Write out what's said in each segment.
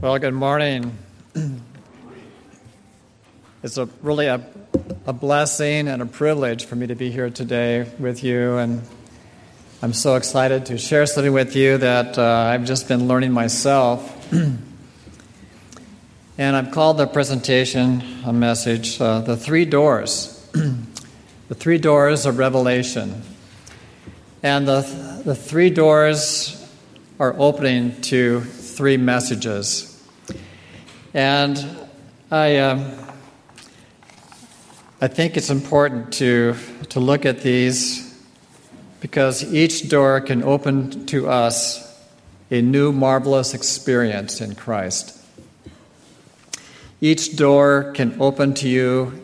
Well, good morning. It's a, really a, a blessing and a privilege for me to be here today with you, and I'm so excited to share something with you that uh, I've just been learning myself. and I've called the presentation, a message, uh, The Three Doors. the Three Doors of Revelation. And the, the three doors are opening to three messages. And I, um, I think it's important to, to look at these because each door can open to us a new marvelous experience in Christ. Each door can open to you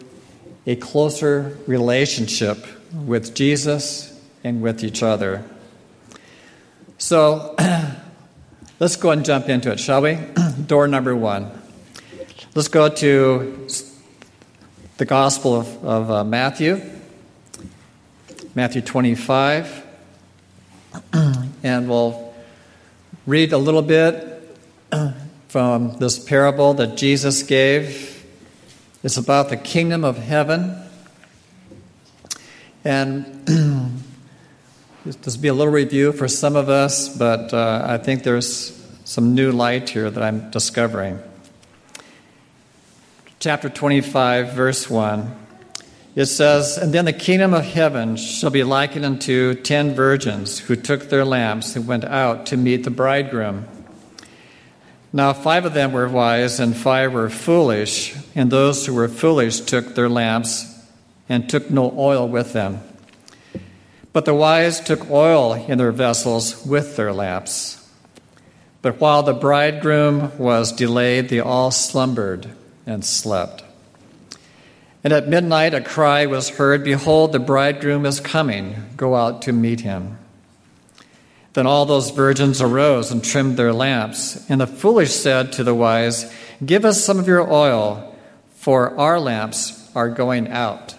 a closer relationship with Jesus and with each other. So let's go and jump into it, shall we? Door number one. Let's go to the Gospel of, of uh, Matthew, Matthew 25, and we'll read a little bit from this parable that Jesus gave. It's about the kingdom of heaven. And This will be a little review for some of us, but uh, I think there's some new light here that I'm discovering. Chapter 25, verse 1. It says, And then the kingdom of heaven shall be likened unto ten virgins who took their lamps and went out to meet the bridegroom. Now, five of them were wise, and five were foolish. And those who were foolish took their lamps and took no oil with them. But the wise took oil in their vessels with their lamps. But while the bridegroom was delayed, they all slumbered and slept. And at midnight a cry was heard Behold, the bridegroom is coming. Go out to meet him. Then all those virgins arose and trimmed their lamps. And the foolish said to the wise, Give us some of your oil, for our lamps are going out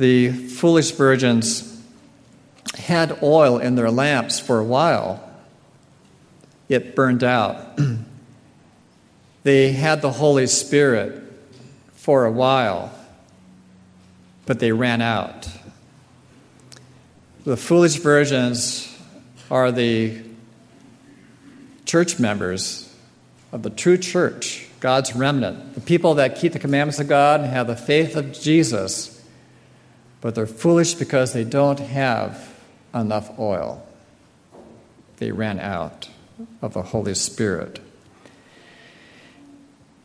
the foolish virgins had oil in their lamps for a while. It burned out. they had the Holy Spirit for a while, but they ran out. The foolish virgins are the church members of the true church, God's remnant, the people that keep the commandments of God and have the faith of Jesus but they're foolish because they don't have enough oil. They ran out of the Holy Spirit.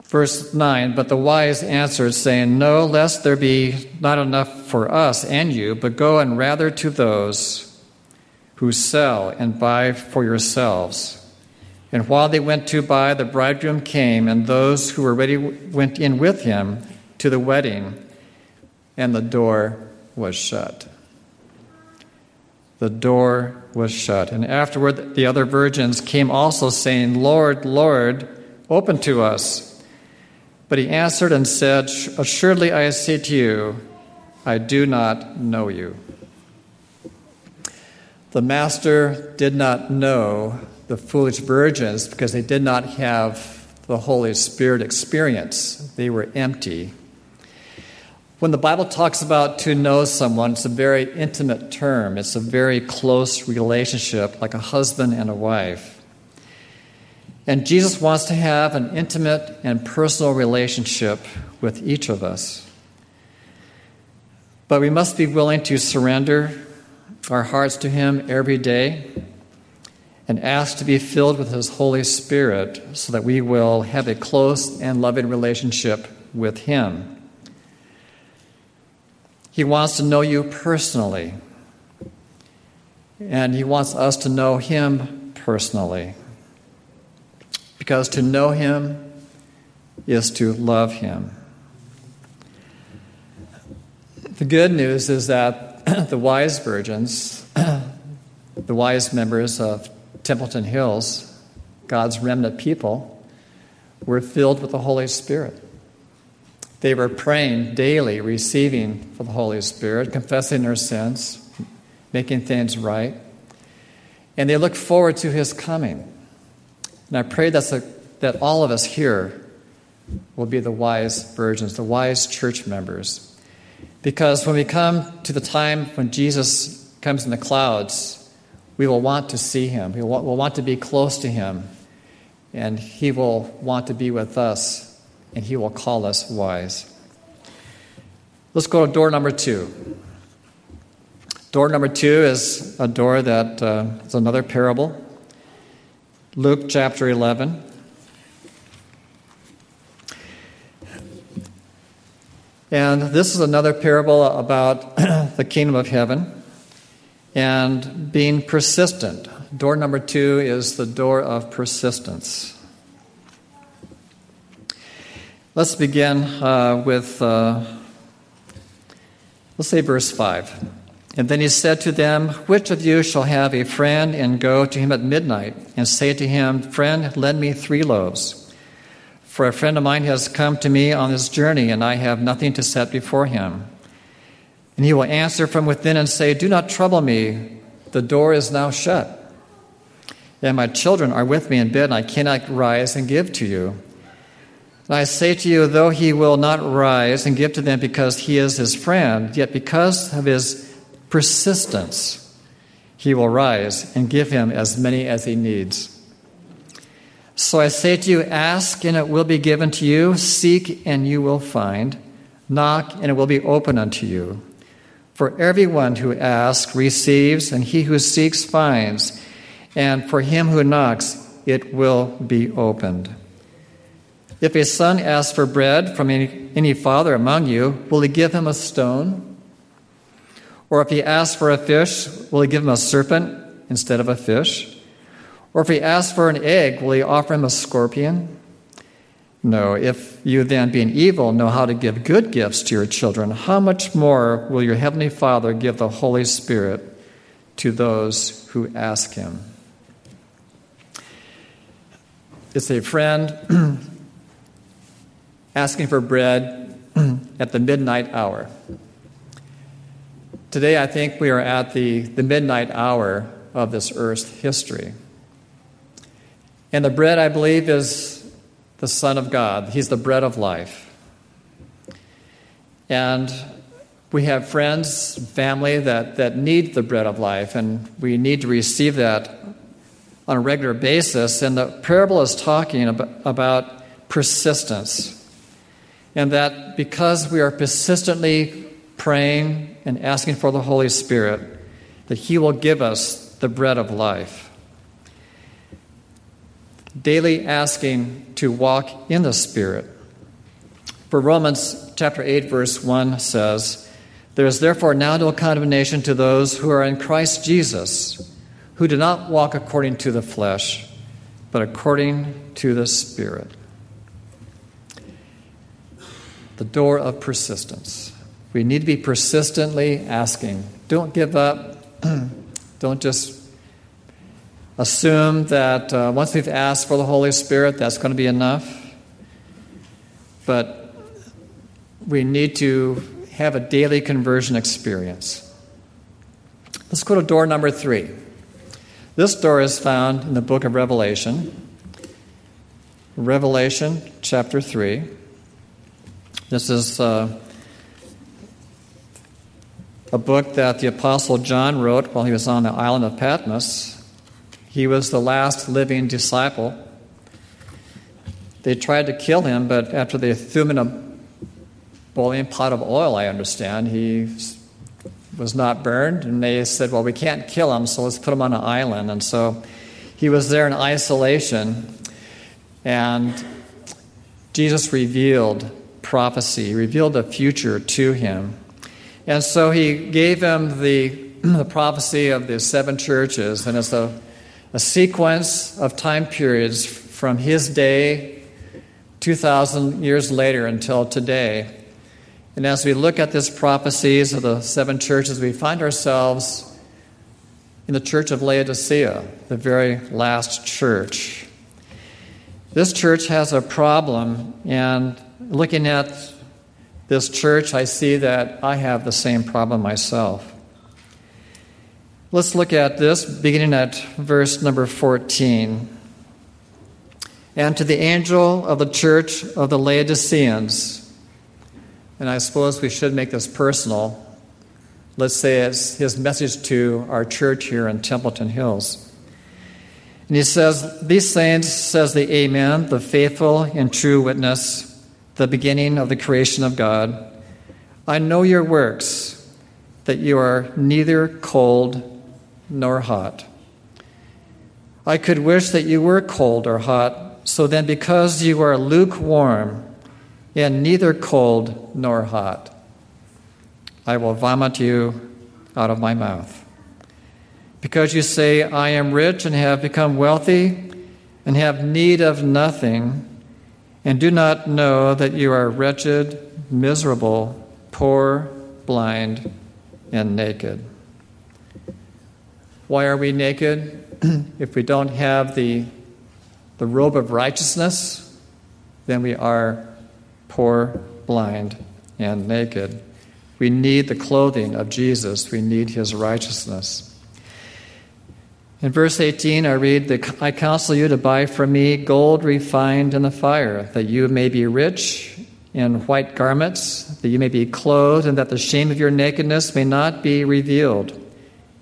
Verse 9 But the wise answered, saying, No, lest there be not enough for us and you, but go and rather to those who sell and buy for yourselves. And while they went to buy, the bridegroom came, and those who were ready went in with him to the wedding, and the door was shut. The door was shut. And afterward, the other virgins came also, saying, Lord, Lord, open to us. But he answered and said, Assuredly I say to you, I do not know you. The master did not know the foolish virgins because they did not have the Holy Spirit experience. They were empty. When the Bible talks about to know someone, it's a very intimate term. It's a very close relationship, like a husband and a wife. And Jesus wants to have an intimate and personal relationship with each of us. But we must be willing to surrender our hearts to Him every day and ask to be filled with His Holy Spirit so that we will have a close and loving relationship with Him. He wants to know you personally. And He wants us to know Him personally. Because to know Him is to love Him. The good news is that the wise virgins, the wise members of Templeton Hills, God's remnant people, were filled with the Holy Spirit. They were praying daily, receiving for the Holy Spirit, confessing their sins, making things right. And they looked forward to his coming. And I pray that's a, that all of us here will be the wise virgins, the wise church members. Because when we come to the time when Jesus comes in the clouds, we will want to see him. We will want to be close to him. And he will want to be with us, and he will call us wise. Let's go to door number two. Door number two is a door that uh, is another parable. Luke chapter 11. And this is another parable about the kingdom of heaven and being persistent. Door number two is the door of persistence. Let's begin uh, with, uh, let's say, verse 5. And then he said to them, Which of you shall have a friend and go to him at midnight and say to him, Friend, lend me three loaves? For a friend of mine has come to me on this journey, and I have nothing to set before him. And he will answer from within and say, Do not trouble me, the door is now shut. And my children are with me in bed, and I cannot rise and give to you. And I say to you, though he will not rise and give to them because he is his friend, yet because of his persistence, he will rise and give him as many as he needs. So I say to you, ask and it will be given to you, seek and you will find, knock and it will be open unto you. For everyone who asks receives, and he who seeks finds, and for him who knocks it will be opened. If a son asks for bread from any, any father among you, will he give him a stone? Or if he asks for a fish, will he give him a serpent instead of a fish? Or if he asks for an egg, will he offer him a scorpion? No, if you then, being evil, know how to give good gifts to your children, how much more will your heavenly Father give the Holy Spirit to those who ask him? It's a friend asking for bread at the midnight hour. Today, I think we are at the, the midnight hour of this earth's history. And the bread, I believe, is the Son of God. He's the bread of life. And we have friends, family that, that need the bread of life, and we need to receive that on a regular basis. And the parable is talking about, about persistence. And that because we are persistently praying and asking for the Holy Spirit, that He will give us the bread of life daily asking to walk in the Spirit. For Romans chapter 8, verse 1 says, There is therefore now no condemnation to those who are in Christ Jesus, who do not walk according to the flesh, but according to the Spirit. The door of persistence. We need to be persistently asking. Don't give up. Don't just assume that uh, once we've asked for the Holy Spirit, that's going to be enough. But we need to have a daily conversion experience. Let's go to door number three. This door is found in the book of Revelation. Revelation chapter 3. This is uh, a book that the Apostle John wrote while he was on the island of Patmos. He was the last living disciple. They tried to kill him, but after they threw him in a boiling pot of oil, I understand, he was not burned. And they said, Well, we can't kill him, so let's put him on an island. And so he was there in isolation. And Jesus revealed prophecy, revealed the future to him. And so he gave him the, the prophecy of the seven churches, and it's a a sequence of time periods from his day, 2,000 years later, until today. And as we look at these prophecies of the seven churches, we find ourselves in the church of Laodicea, the very last church. This church has a problem, and looking at this church, I see that I have the same problem myself. Let's look at this beginning at verse number 14. And to the angel of the church of the Laodiceans, and I suppose we should make this personal. Let's say it's his message to our church here in Templeton Hills. And he says, These things says the Amen, the faithful and true witness, the beginning of the creation of God. I know your works, that you are neither cold nor hot. I could wish that you were cold or hot, so then because you are lukewarm and neither cold nor hot, I will vomit you out of my mouth. Because you say, I am rich and have become wealthy and have need of nothing, and do not know that you are wretched, miserable, poor, blind, and naked. Why are we naked? if we don't have the, the robe of righteousness, then we are poor, blind, and naked. We need the clothing of Jesus, we need his righteousness. In verse 18, I read, I counsel you to buy from me gold refined in the fire, that you may be rich in white garments, that you may be clothed, and that the shame of your nakedness may not be revealed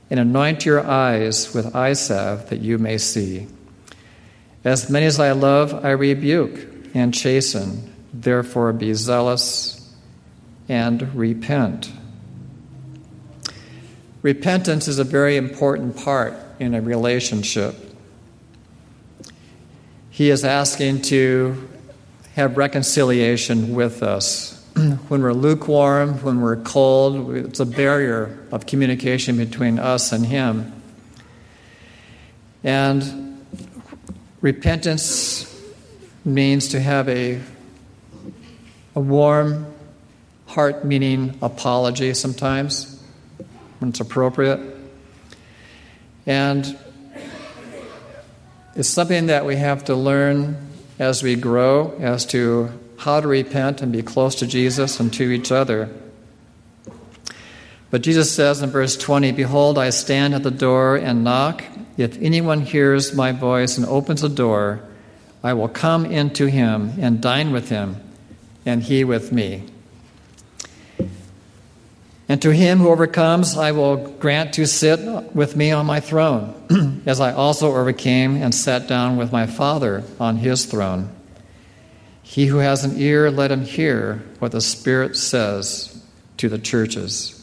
and anoint your eyes with eye salve that you may see. As many as I love, I rebuke and chasten. Therefore, be zealous and repent. Repentance is a very important part in a relationship. He is asking to have reconciliation with us. when we're lukewarm, when we're cold, it's a barrier of communication between us and Him. And repentance means to have a, a warm, heart meaning apology sometimes when it's appropriate. And it's something that we have to learn as we grow as to how to repent and be close to Jesus and to each other. But Jesus says in verse 20, Behold, I stand at the door and knock. If anyone hears my voice and opens the door, I will come into him and dine with him, and he with me. And to him who overcomes, I will grant to sit with me on my throne, as I also overcame and sat down with my Father on his throne. He who has an ear, let him hear what the Spirit says to the churches.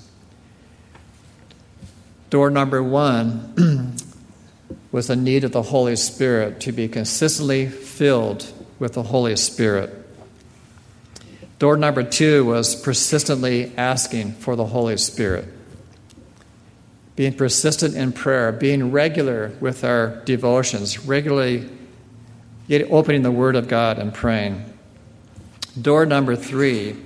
Door number one was the need of the Holy Spirit to be consistently filled with the Holy Spirit. Door number two was persistently asking for the Holy Spirit. Being persistent in prayer, being regular with our devotions, regularly opening the Word of God and praying. Door number three,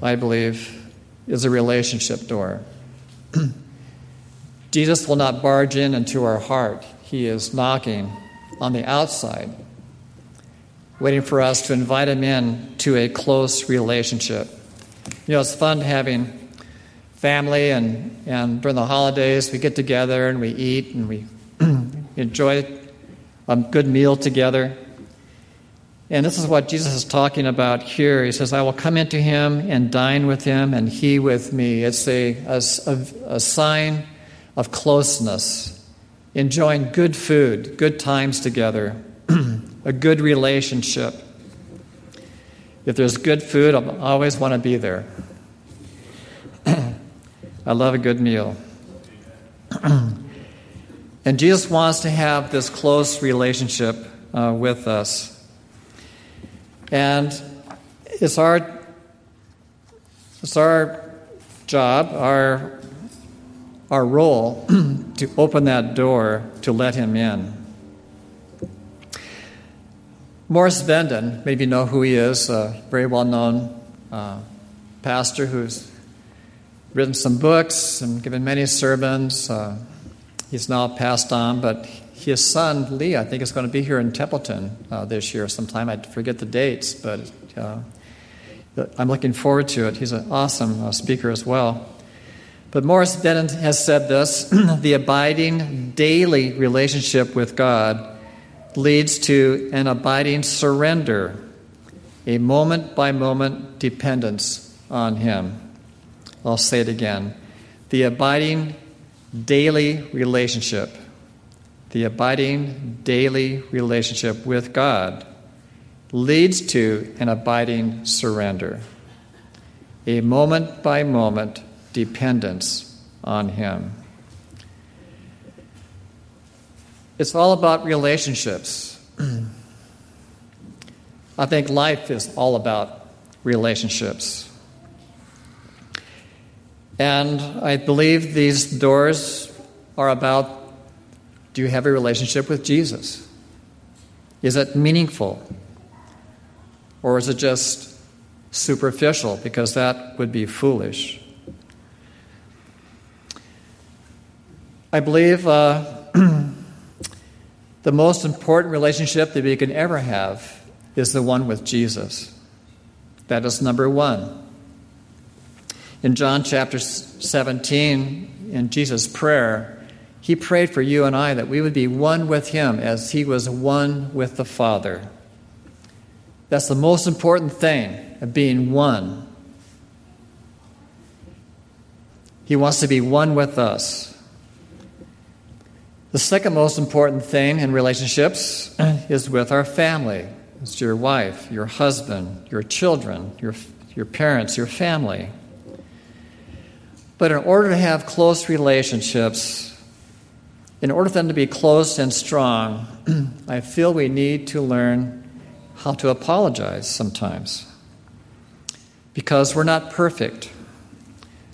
I believe, is a relationship door. Jesus will not barge in into our heart. He is knocking on the outside, waiting for us to invite him in to a close relationship. You know, it's fun having family and, and during the holidays we get together and we eat and we enjoy a good meal together. And this is what Jesus is talking about here. He says, I will come into him and dine with him, and he with me. It's a, a, a sign of closeness, enjoying good food, good times together, a good relationship. If there's good food, I always want to be there. I love a good meal. and Jesus wants to have this close relationship uh, with us. And it's our, it's our job, our, our role to open that door to let him in. Morris Venden, maybe you know who he is, a very well known uh, pastor who's written some books and given many sermons. Uh, he's now passed on, but his son, Lee, I think, is going to be here in Templeton uh, this year sometime. I forget the dates, but uh, I'm looking forward to it. He's an awesome uh, speaker as well. But Morris Venden has said this the abiding daily relationship with God leads to an abiding surrender, a moment by moment dependence on Him. I'll say it again. The abiding daily relationship, the abiding daily relationship with God leads to an abiding surrender, a moment by moment dependence on Him. It's all about relationships. I think life is all about relationships. And I believe these doors are about do you have a relationship with Jesus? Is it meaningful? Or is it just superficial? Because that would be foolish. I believe uh, the most important relationship that we can ever have is the one with Jesus. That is number one. In John chapter 17, in Jesus' prayer, he prayed for you and I that we would be one with him as he was one with the Father. That's the most important thing of being one. He wants to be one with us. The second most important thing in relationships is with our family. It's your wife, your husband, your children, your, your parents, your family. But in order to have close relationships, in order for them to be close and strong, I feel we need to learn how to apologize sometimes. Because we're not perfect.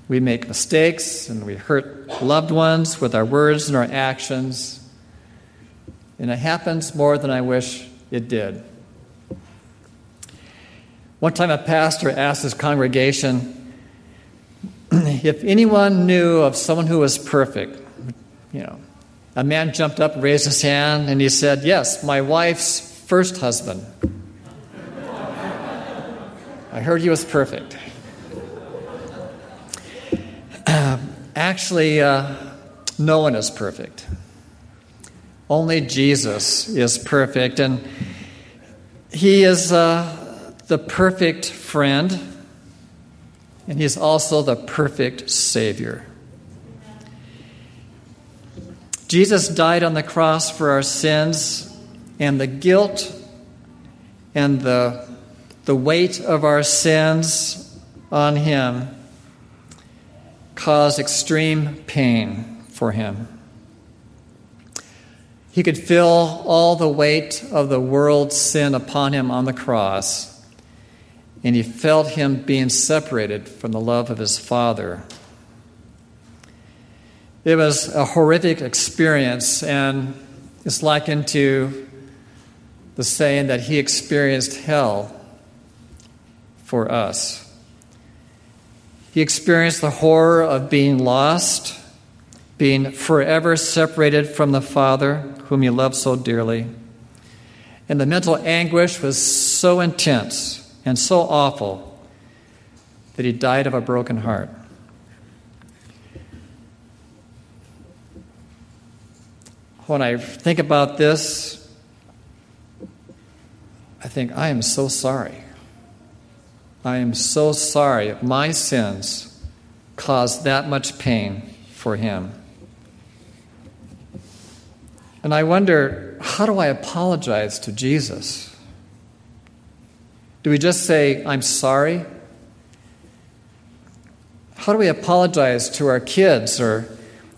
We make mistakes and we hurt loved ones with our words and our actions. And it happens more than I wish it did. One time, a pastor asked his congregation if anyone knew of someone who was perfect. You know, a man jumped up, raised his hand, and he said, Yes, my wife's first husband. I heard he was perfect. Actually, uh, no one is perfect. Only Jesus is perfect, and He is uh, the perfect friend, and He is also the perfect Savior. Jesus died on the cross for our sins, and the guilt and the, the weight of our sins on Him caused extreme pain for him. He could feel all the weight of the world's sin upon him on the cross, and he felt him being separated from the love of his Father. It was a horrific experience, and it's likened to the saying that he experienced hell for us. He experienced the horror of being lost, being forever separated from the Father whom he loved so dearly. And the mental anguish was so intense and so awful that he died of a broken heart. When I think about this, I think, I am so sorry. I am so sorry if my sins caused that much pain for him. And I wonder, how do I apologize to Jesus? Do we just say, I'm sorry? How do we apologize to our kids or,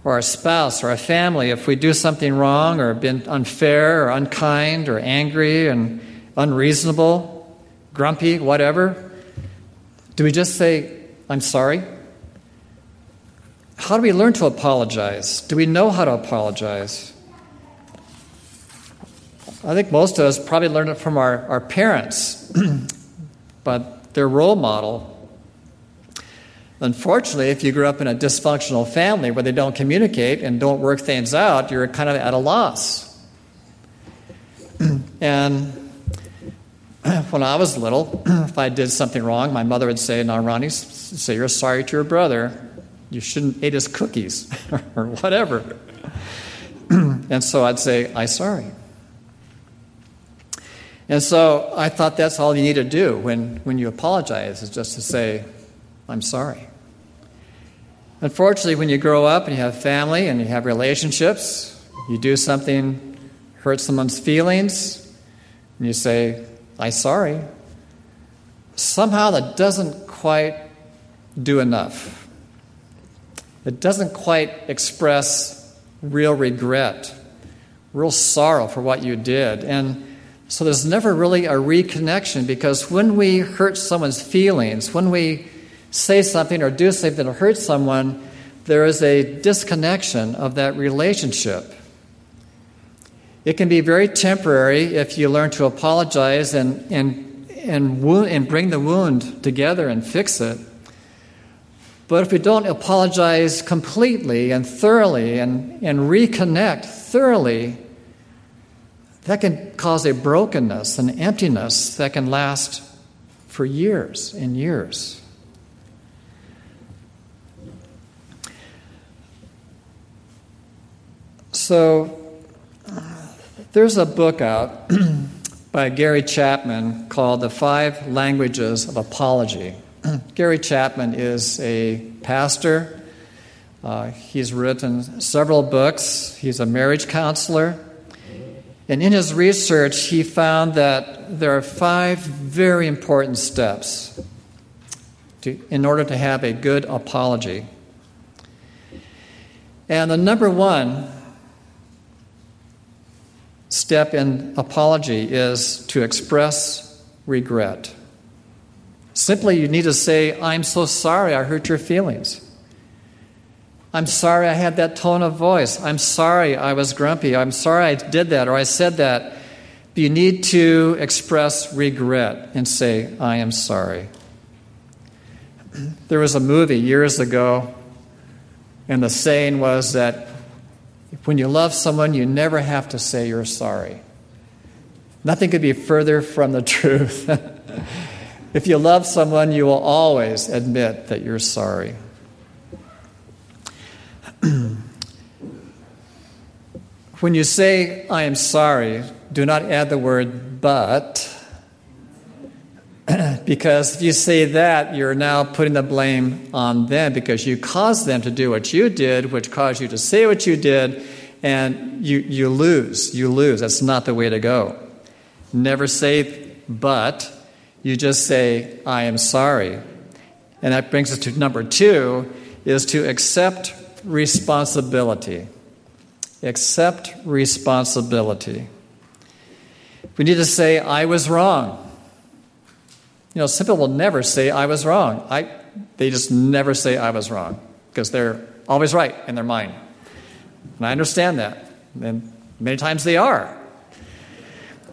or our spouse or our family if we do something wrong or been unfair or unkind or angry and unreasonable, grumpy, whatever? Do we just say, I'm sorry? How do we learn to apologize? Do we know how to apologize? I think most of us probably learned it from our, our parents, but their role model. Unfortunately, if you grew up in a dysfunctional family where they don't communicate and don't work things out, you're kind of at a loss. and when I was little, if I did something wrong, my mother would say, Now, Ronnie, say you're sorry to your brother. You shouldn't eat his cookies or whatever. and so I'd say, I'm sorry. And so I thought that's all you need to do when, when you apologize, is just to say, I'm sorry. Unfortunately, when you grow up and you have family and you have relationships, you do something, hurt someone's feelings, and you say, I'm sorry. Somehow that doesn't quite do enough. It doesn't quite express real regret, real sorrow for what you did. And so there's never really a reconnection because when we hurt someone's feelings, when we say something or do something that hurts someone, there is a disconnection of that relationship. It can be very temporary if you learn to apologize and, and, and, wound, and bring the wound together and fix it. But if we don't apologize completely and thoroughly and, and reconnect thoroughly, that can cause a brokenness, an emptiness that can last for years and years. So, there's a book out by Gary Chapman called The Five Languages of Apology. Gary Chapman is a pastor. Uh, he's written several books. He's a marriage counselor. And in his research, he found that there are five very important steps to, in order to have a good apology. And the number one step in apology is to express regret. Simply, you need to say, I'm so sorry I hurt your feelings. I'm sorry I had that tone of voice. I'm sorry I was grumpy. I'm sorry I did that or I said that. But you need to express regret and say, I am sorry. There was a movie years ago, and the saying was that when you love someone, you never have to say you're sorry. Nothing could be further from the truth. if you love someone, you will always admit that you're sorry. when you say, I am sorry, do not add the word but, because if you say that, you're now putting the blame on them because you caused them to do what you did, which caused you to say what you did, and you, you lose. You lose. That's not the way to go. Never say but, you just say, I am sorry. And that brings us to number two is to accept responsibility. Accept responsibility. We need to say, I was wrong. You know, some people will never say, I was wrong. I, they just never say, I was wrong, because they're always right in their mind. And I understand that. And many times they are.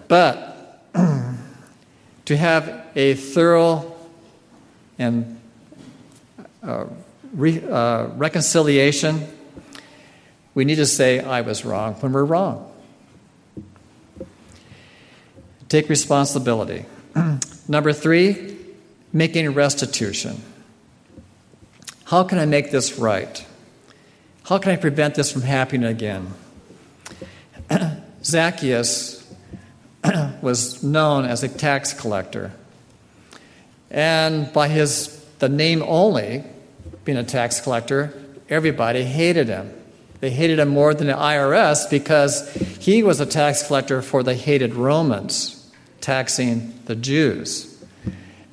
But to have a thorough and uh, re, uh, reconciliation, we need to say, I was wrong when we're wrong. Take responsibility. Number three, making restitution. How can I make this right? How can I prevent this from happening again? Zacchaeus was known as a tax collector. And by his the name only, being a tax collector, everybody hated him. They hated him more than the IRS because he was a tax collector for the hated Romans, taxing the Jews.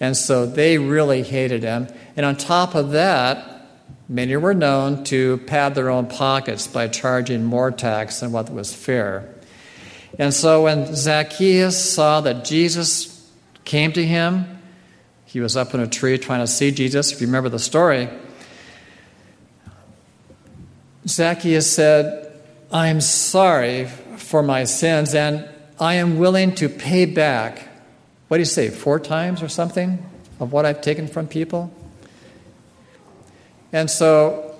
And so they really hated him. And on top of that, many were known to pad their own pockets by charging more tax than what was fair. And so when Zacchaeus saw that Jesus came to him, he was up in a tree trying to see Jesus. If you remember the story, Zacchaeus said, I am sorry for my sins and I am willing to pay back, what do you say, four times or something of what I've taken from people? And so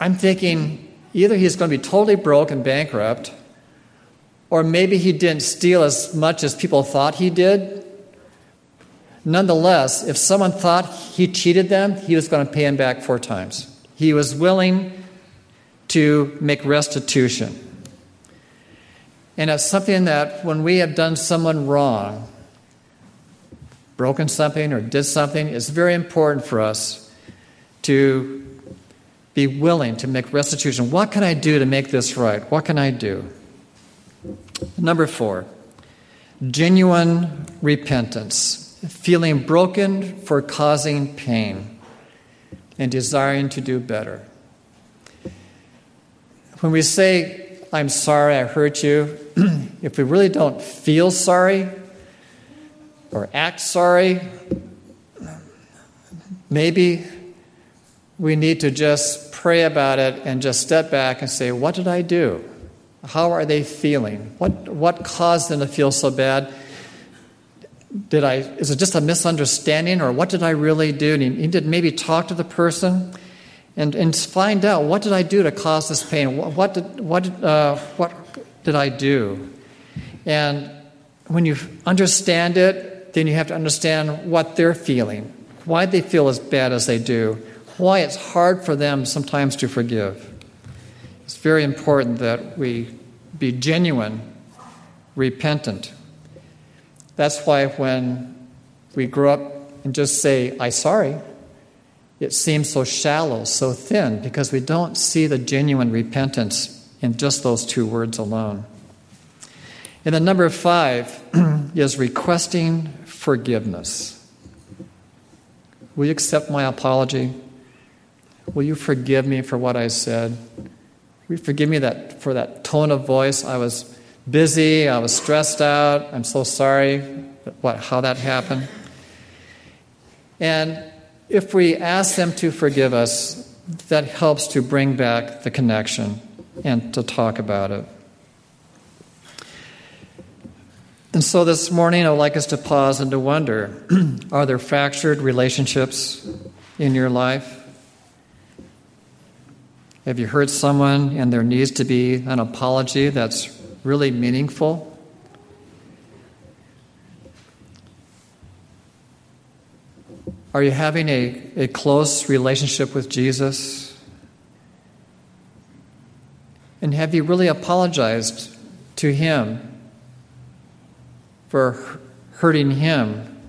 I'm thinking either he's going to be totally broke and bankrupt, or maybe he didn't steal as much as people thought he did. Nonetheless, if someone thought he cheated them, he was going to pay him back four times. He was willing to make restitution. And it's something that when we have done someone wrong, broken something or did something, it's very important for us to be willing to make restitution. What can I do to make this right? What can I do? Number four, genuine repentance, feeling broken for causing pain and desiring to do better. When we say, I'm sorry I hurt you, if we really don't feel sorry or act sorry, maybe we need to just pray about it and just step back and say, What did I do? How are they feeling? What, what caused them to feel so bad? Did I, is it just a misunderstanding or what did I really do? And you need to maybe talk to the person and, and find out what did I do to cause this pain? What, what did, what, uh, what did I do? And when you understand it, then you have to understand what they're feeling, why they feel as bad as they do, why it's hard for them sometimes to forgive. It's very important that we be genuine, repentant. That's why when we grow up and just say, I'm sorry, it seems so shallow, so thin, because we don't see the genuine repentance in just those two words alone. And then number five is requesting forgiveness. Will you accept my apology? Will you forgive me for what I said? Will you forgive me that, for that tone of voice? I was busy, I was stressed out. I'm so sorry what, how that happened. And if we ask them to forgive us, that helps to bring back the connection and to talk about it. And so this morning, I would like us to pause and to wonder are there fractured relationships in your life? Have you hurt someone and there needs to be an apology that's really meaningful? Are you having a, a close relationship with Jesus? And have you really apologized to Him for hurting him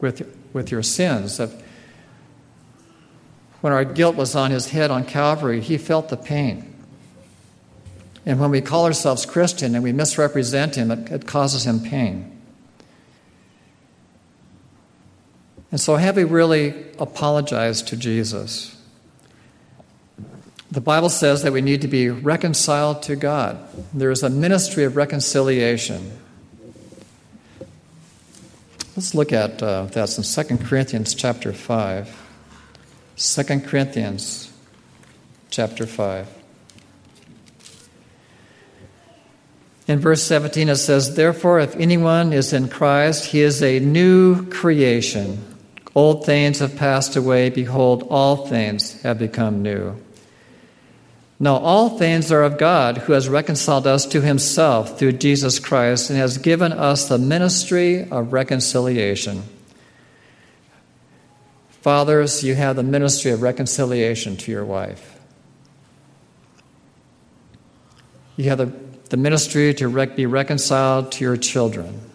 with, with your sins. When our guilt was on his head on Calvary, he felt the pain. And when we call ourselves Christian and we misrepresent him, it, it causes him pain. And so, have we really apologized to Jesus? The Bible says that we need to be reconciled to God. There is a ministry of reconciliation. Let's look at uh, in 2 Corinthians chapter 5. 2 Corinthians chapter 5. In verse 17, it says, Therefore, if anyone is in Christ, he is a new creation. Old things have passed away. Behold, all things have become new. Now, all things are of God, who has reconciled us to himself through Jesus Christ and has given us the ministry of reconciliation. Fathers, you have the ministry of reconciliation to your wife. You have the, the ministry to rec- be reconciled to your children.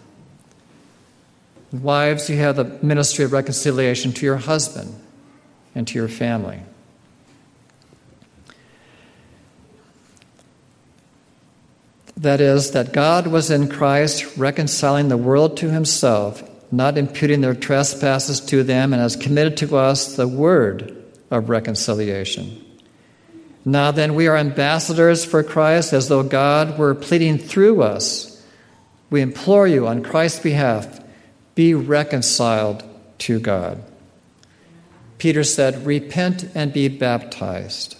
Wives, you have the ministry of reconciliation to your husband and to your family. That is, that God was in Christ reconciling the world to himself, not imputing their trespasses to them, and has committed to us the word of reconciliation. Now then, we are ambassadors for Christ as though God were pleading through us. We implore you on Christ's behalf, be reconciled to God. Peter said, Repent and be baptized.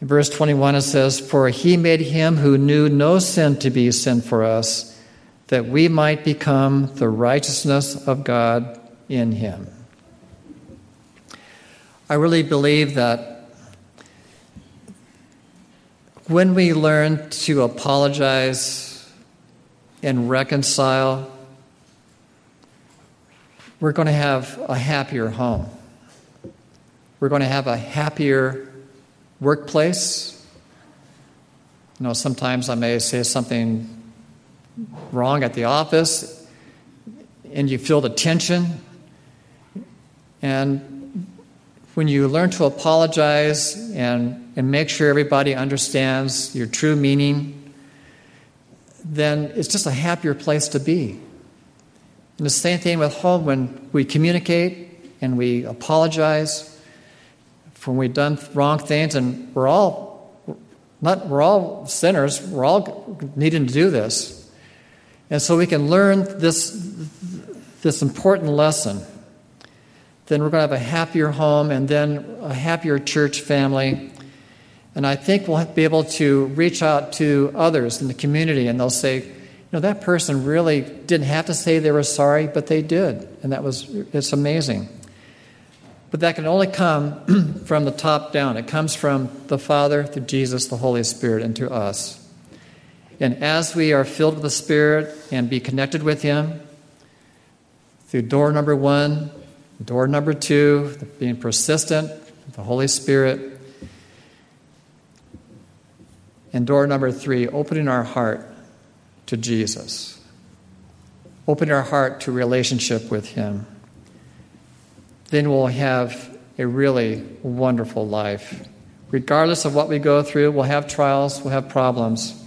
In verse 21, it says, For he made him who knew no sin to be sin for us, that we might become the righteousness of God in him. I really believe that when we learn to apologize and reconcile, we're going to have a happier home. We're going to have a happier workplace. You know, sometimes I may say something wrong at the office, and you feel the tension. And when you learn to apologize and, and make sure everybody understands your true meaning, then it's just a happier place to be. And the same thing with home when we communicate and we apologize for when we've done wrong things, and we're all not we're all sinners. We're all needing to do this, and so we can learn this this important lesson. Then we're going to have a happier home, and then a happier church family. And I think we'll be able to reach out to others in the community, and they'll say, you know, that person really didn't have to say they were sorry, but they did, and that was it's amazing. But that can only come from the top down. It comes from the Father, through Jesus, the Holy Spirit, and to us. And as we are filled with the Spirit and be connected with Him, through door number one, door number two, being persistent, the Holy Spirit, and door number three, opening our heart to Jesus, opening our heart to relationship with Him then we'll have a really wonderful life. Regardless of what we go through, we'll have trials, we'll have problems.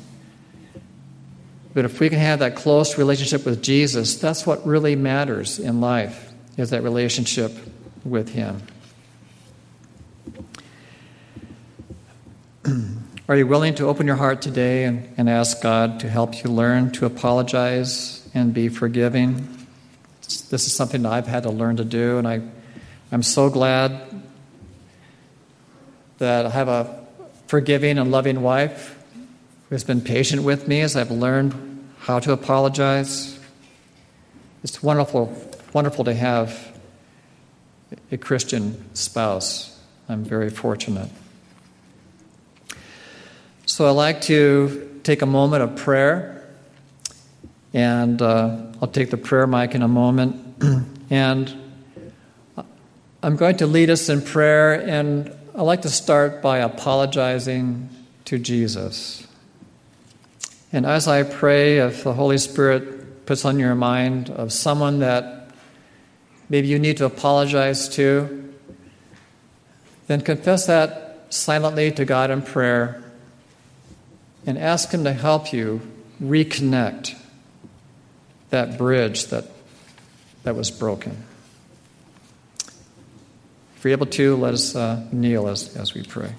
But if we can have that close relationship with Jesus, that's what really matters in life, is that relationship with Him. Are you willing to open your heart today and, and ask God to help you learn to apologize and be forgiving? This is something that I've had to learn to do, and I I'm so glad that I have a forgiving and loving wife who's been patient with me as I've learned how to apologize. It's wonderful, wonderful to have a Christian spouse. I'm very fortunate. So I'd like to take a moment of prayer, and uh, I'll take the prayer mic in a moment. and I'm going to lead us in prayer, and I'd like to start by apologizing to Jesus. And as I pray, if the Holy Spirit puts on your mind of someone that maybe you need to apologize to, then confess that silently to God in prayer and ask Him to help you reconnect that bridge that, that was broken. If you're able to, let us uh, kneel as, as we pray.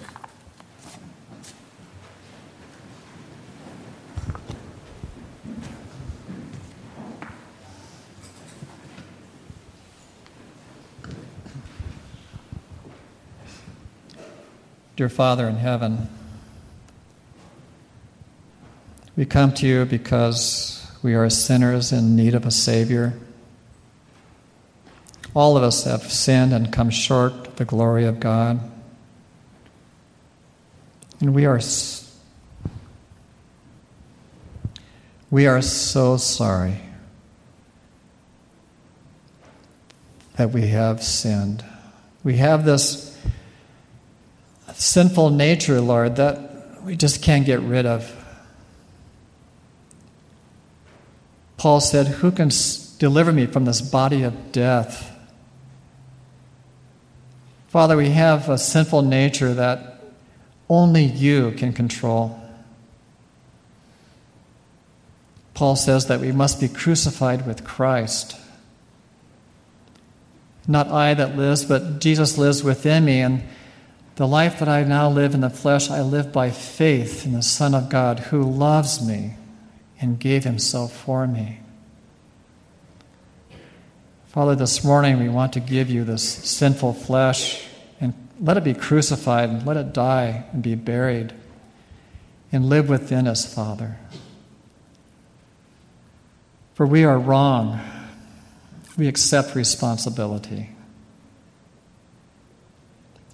Dear Father in heaven, we come to you because we are sinners in need of a Savior. All of us have sinned and come short of the glory of God. And we are we are so sorry that we have sinned. We have this sinful nature, Lord, that we just can't get rid of. Paul said, Who can deliver me from this body of death? Father, we have a sinful nature that only you can control. Paul says that we must be crucified with Christ. Not I that lives, but Jesus lives within me. And the life that I now live in the flesh, I live by faith in the Son of God who loves me and gave himself for me. Father, this morning we want to give you this sinful flesh and let it be crucified and let it die and be buried and live within us, Father. For we are wrong. We accept responsibility.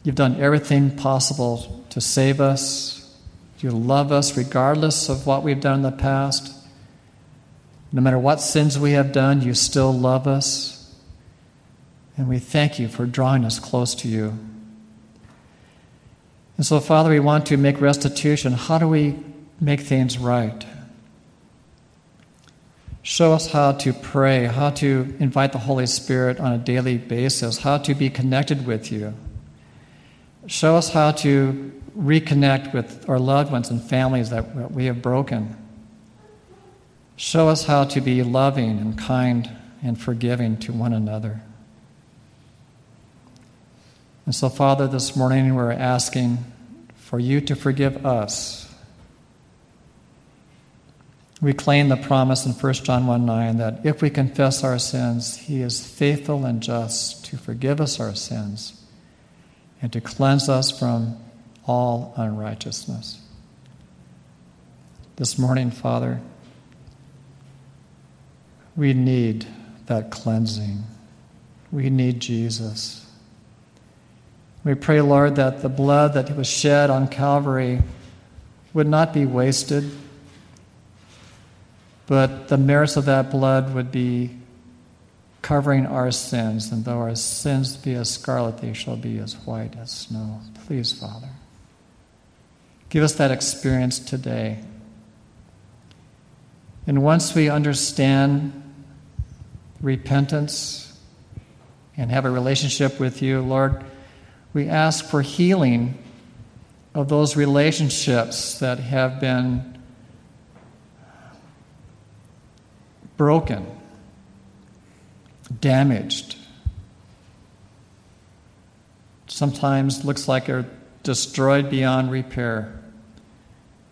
You've done everything possible to save us. You love us regardless of what we've done in the past. No matter what sins we have done, you still love us. And we thank you for drawing us close to you. And so, Father, we want to make restitution. How do we make things right? Show us how to pray, how to invite the Holy Spirit on a daily basis, how to be connected with you. Show us how to reconnect with our loved ones and families that we have broken. Show us how to be loving and kind and forgiving to one another. And so, Father, this morning we're asking for you to forgive us we claim the promise in 1 John 1 9 that if we confess our sins, he is faithful and just to forgive us our sins and to cleanse us from all unrighteousness. This morning, Father, we need that cleansing. We need Jesus. We pray, Lord, that the blood that was shed on Calvary would not be wasted but the merits of that blood would be covering our sins, and though our sins be as scarlet, they shall be as white as snow. Please, Father, give us that experience today. And once we understand repentance and have a relationship with you, Lord, we ask for healing of those relationships that have been broken, damaged. Sometimes looks like they're destroyed beyond repair.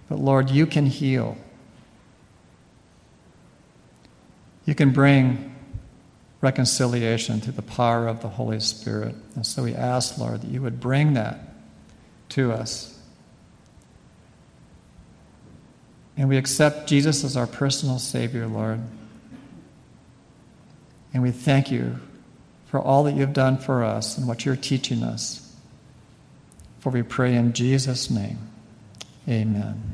But Lord, you can heal. You can bring reconciliation through the power of the Holy Spirit. And so we ask, Lord, that you would bring that to us. And we accept Jesus as our personal Savior, Lord. And we thank you for all that you've done for us and what you're teaching us. For we pray in Jesus' name. Amen.